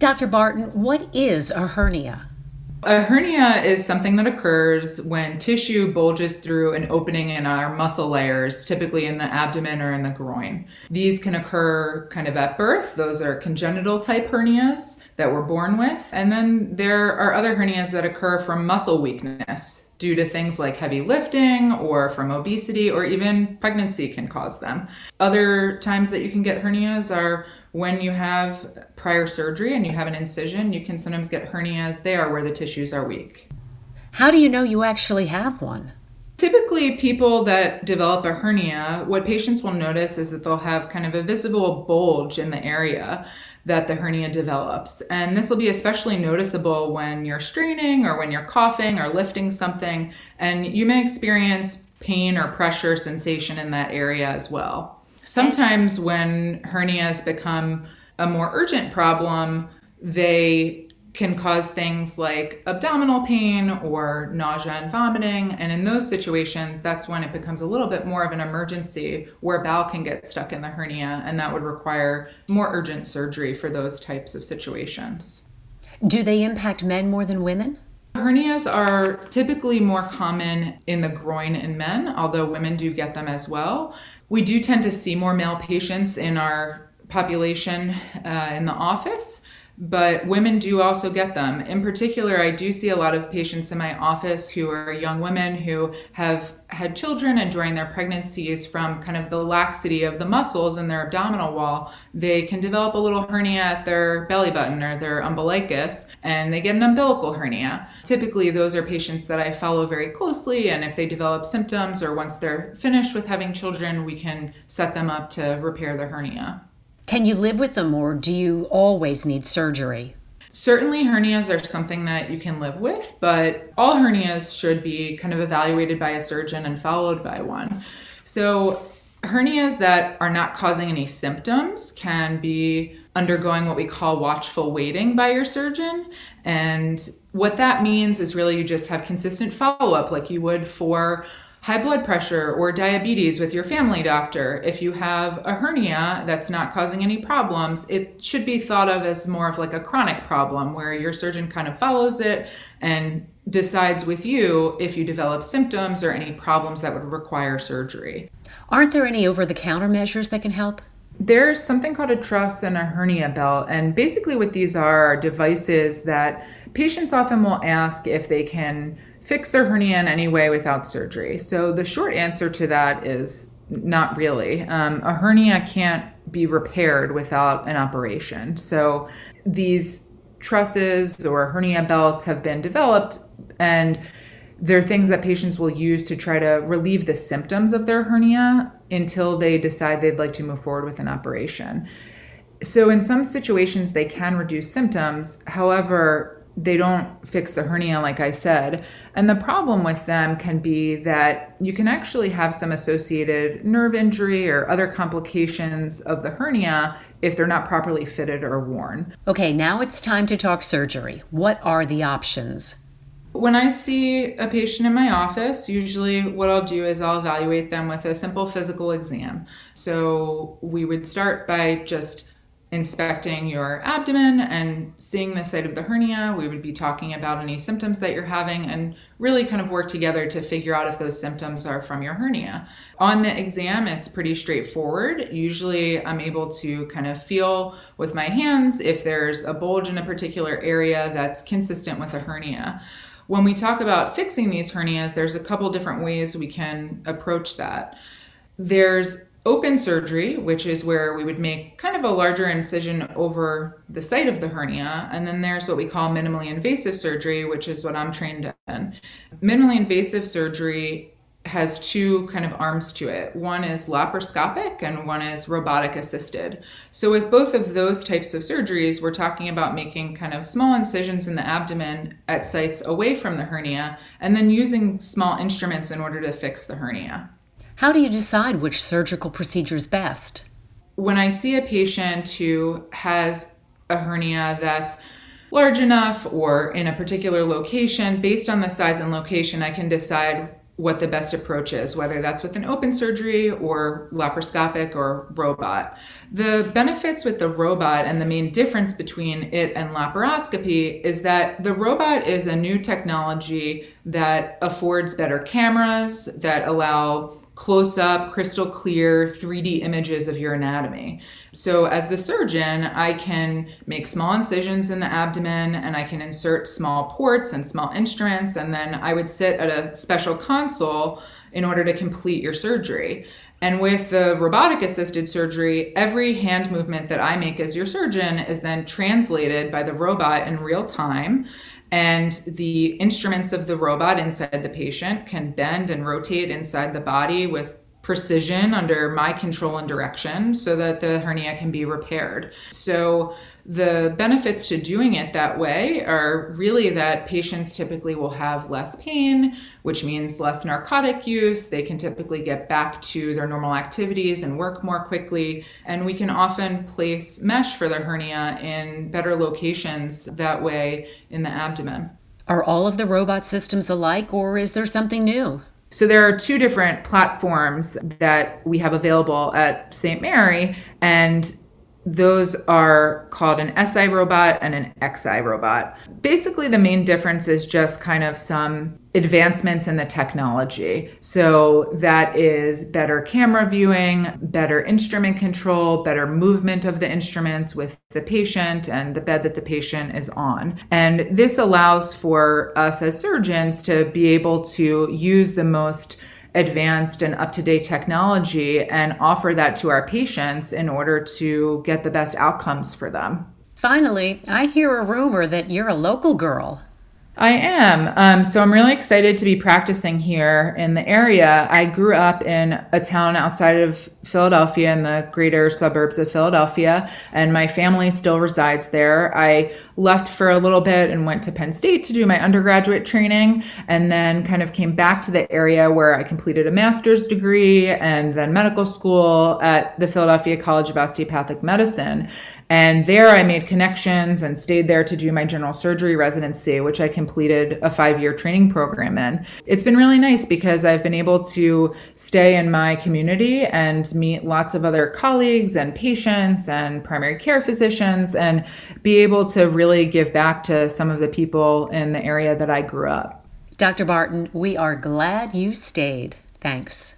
Dr. Barton, what is a hernia? A hernia is something that occurs when tissue bulges through an opening in our muscle layers, typically in the abdomen or in the groin. These can occur kind of at birth. Those are congenital type hernias that we're born with. And then there are other hernias that occur from muscle weakness due to things like heavy lifting or from obesity or even pregnancy can cause them. Other times that you can get hernias are when you have prior surgery and you have an incision, you can sometimes get hernias there where the tissues are weak. How do you know you actually have one? Typically, people that develop a hernia, what patients will notice is that they'll have kind of a visible bulge in the area that the hernia develops. And this will be especially noticeable when you're straining or when you're coughing or lifting something, and you may experience pain or pressure sensation in that area as well. Sometimes when hernias become a more urgent problem, they can cause things like abdominal pain or nausea and vomiting. And in those situations, that's when it becomes a little bit more of an emergency where bowel can get stuck in the hernia, and that would require more urgent surgery for those types of situations. Do they impact men more than women? Hernias are typically more common in the groin in men, although women do get them as well. We do tend to see more male patients in our population uh, in the office, but women do also get them. In particular, I do see a lot of patients in my office who are young women who have had children and during their pregnancies from kind of the laxity of the muscles in their abdominal wall, they can develop a little hernia at their belly button or their umbilicus and they get an umbilical hernia. Typically, those are patients that I follow very closely, and if they develop symptoms or once they're finished with having children, we can set them up to repair the hernia. Can you live with them or do you always need surgery? Certainly, hernias are something that you can live with, but all hernias should be kind of evaluated by a surgeon and followed by one. So, hernias that are not causing any symptoms can be undergoing what we call watchful waiting by your surgeon. And what that means is really you just have consistent follow up like you would for high blood pressure or diabetes with your family doctor. If you have a hernia that's not causing any problems, it should be thought of as more of like a chronic problem where your surgeon kind of follows it and decides with you if you develop symptoms or any problems that would require surgery. Aren't there any over the counter measures that can help? There's something called a truss and a hernia belt. And basically, what these are are devices that patients often will ask if they can fix their hernia in any way without surgery? So the short answer to that is not really. Um, a hernia can't be repaired without an operation. So these trusses or hernia belts have been developed and they're things that patients will use to try to relieve the symptoms of their hernia until they decide they'd like to move forward with an operation. So, in some situations, they can reduce symptoms. However, they don't fix the hernia, like I said. And the problem with them can be that you can actually have some associated nerve injury or other complications of the hernia if they're not properly fitted or worn. Okay, now it's time to talk surgery. What are the options? When I see a patient in my office, usually what I'll do is I'll evaluate them with a simple physical exam. So we would start by just inspecting your abdomen and seeing the site of the hernia. We would be talking about any symptoms that you're having and really kind of work together to figure out if those symptoms are from your hernia. On the exam, it's pretty straightforward. Usually, I'm able to kind of feel with my hands if there's a bulge in a particular area that's consistent with a hernia. When we talk about fixing these hernias, there's a couple different ways we can approach that. There's open surgery, which is where we would make kind of a larger incision over the site of the hernia. And then there's what we call minimally invasive surgery, which is what I'm trained in. Minimally invasive surgery has two kind of arms to it. One is laparoscopic and one is robotic assisted. So, with both of those types of surgeries, we're talking about making kind of small incisions in the abdomen at sites away from the hernia and then using small instruments in order to fix the hernia. How do you decide which surgical procedure is best? When I see a patient who has a hernia that's large enough or in a particular location, based on the size and location, I can decide what the best approach is, whether that's with an open surgery or laparoscopic or robot. The benefits with the robot and the main difference between it and laparoscopy is that the robot is a new technology that affords better cameras that allow close up, crystal clear 3D images of your anatomy. So, as the surgeon, I can make small incisions in the abdomen and I can insert small ports and small instruments, and then I would sit at a special console in order to complete your surgery. And with the robotic assisted surgery, every hand movement that I make as your surgeon is then translated by the robot in real time. And the instruments of the robot inside the patient can bend and rotate inside the body with precision under my control and direction so that the hernia can be repaired. So, the benefits to doing it that way are really that patients typically will have less pain, which means less narcotic use. They can typically get back to their normal activities and work more quickly. And we can often place mesh for the hernia in better locations that way in the abdomen. Are all of the robot systems alike, or is there something new? So there are two different platforms that we have available at St. Mary, and those are called an SI robot and an XI robot. Basically, the main difference is just kind of some advancements in the technology. So, that is better camera viewing, better instrument control, better movement of the instruments with the patient and the bed that the patient is on. And this allows for us as surgeons to be able to use the most advanced and up to date technology and offer that to our patients in order to get the best outcomes for them. Finally, I hear a rumor that you're a local girl. I am. Um, so I'm really excited to be practicing here in the area. I grew up in a town outside of Philadelphia in the greater suburbs of Philadelphia, and my family still resides there. I left for a little bit and went to Penn State to do my undergraduate training, and then kind of came back to the area where I completed a master's degree and then medical school at the Philadelphia College of Osteopathic Medicine. And there I made connections and stayed there to do my general surgery residency, which I completed a five year training program in. It's been really nice because I've been able to stay in my community and meet lots of other colleagues and patients and primary care physicians and be able to really give back to some of the people in the area that I grew up. Dr. Barton, we are glad you stayed. Thanks.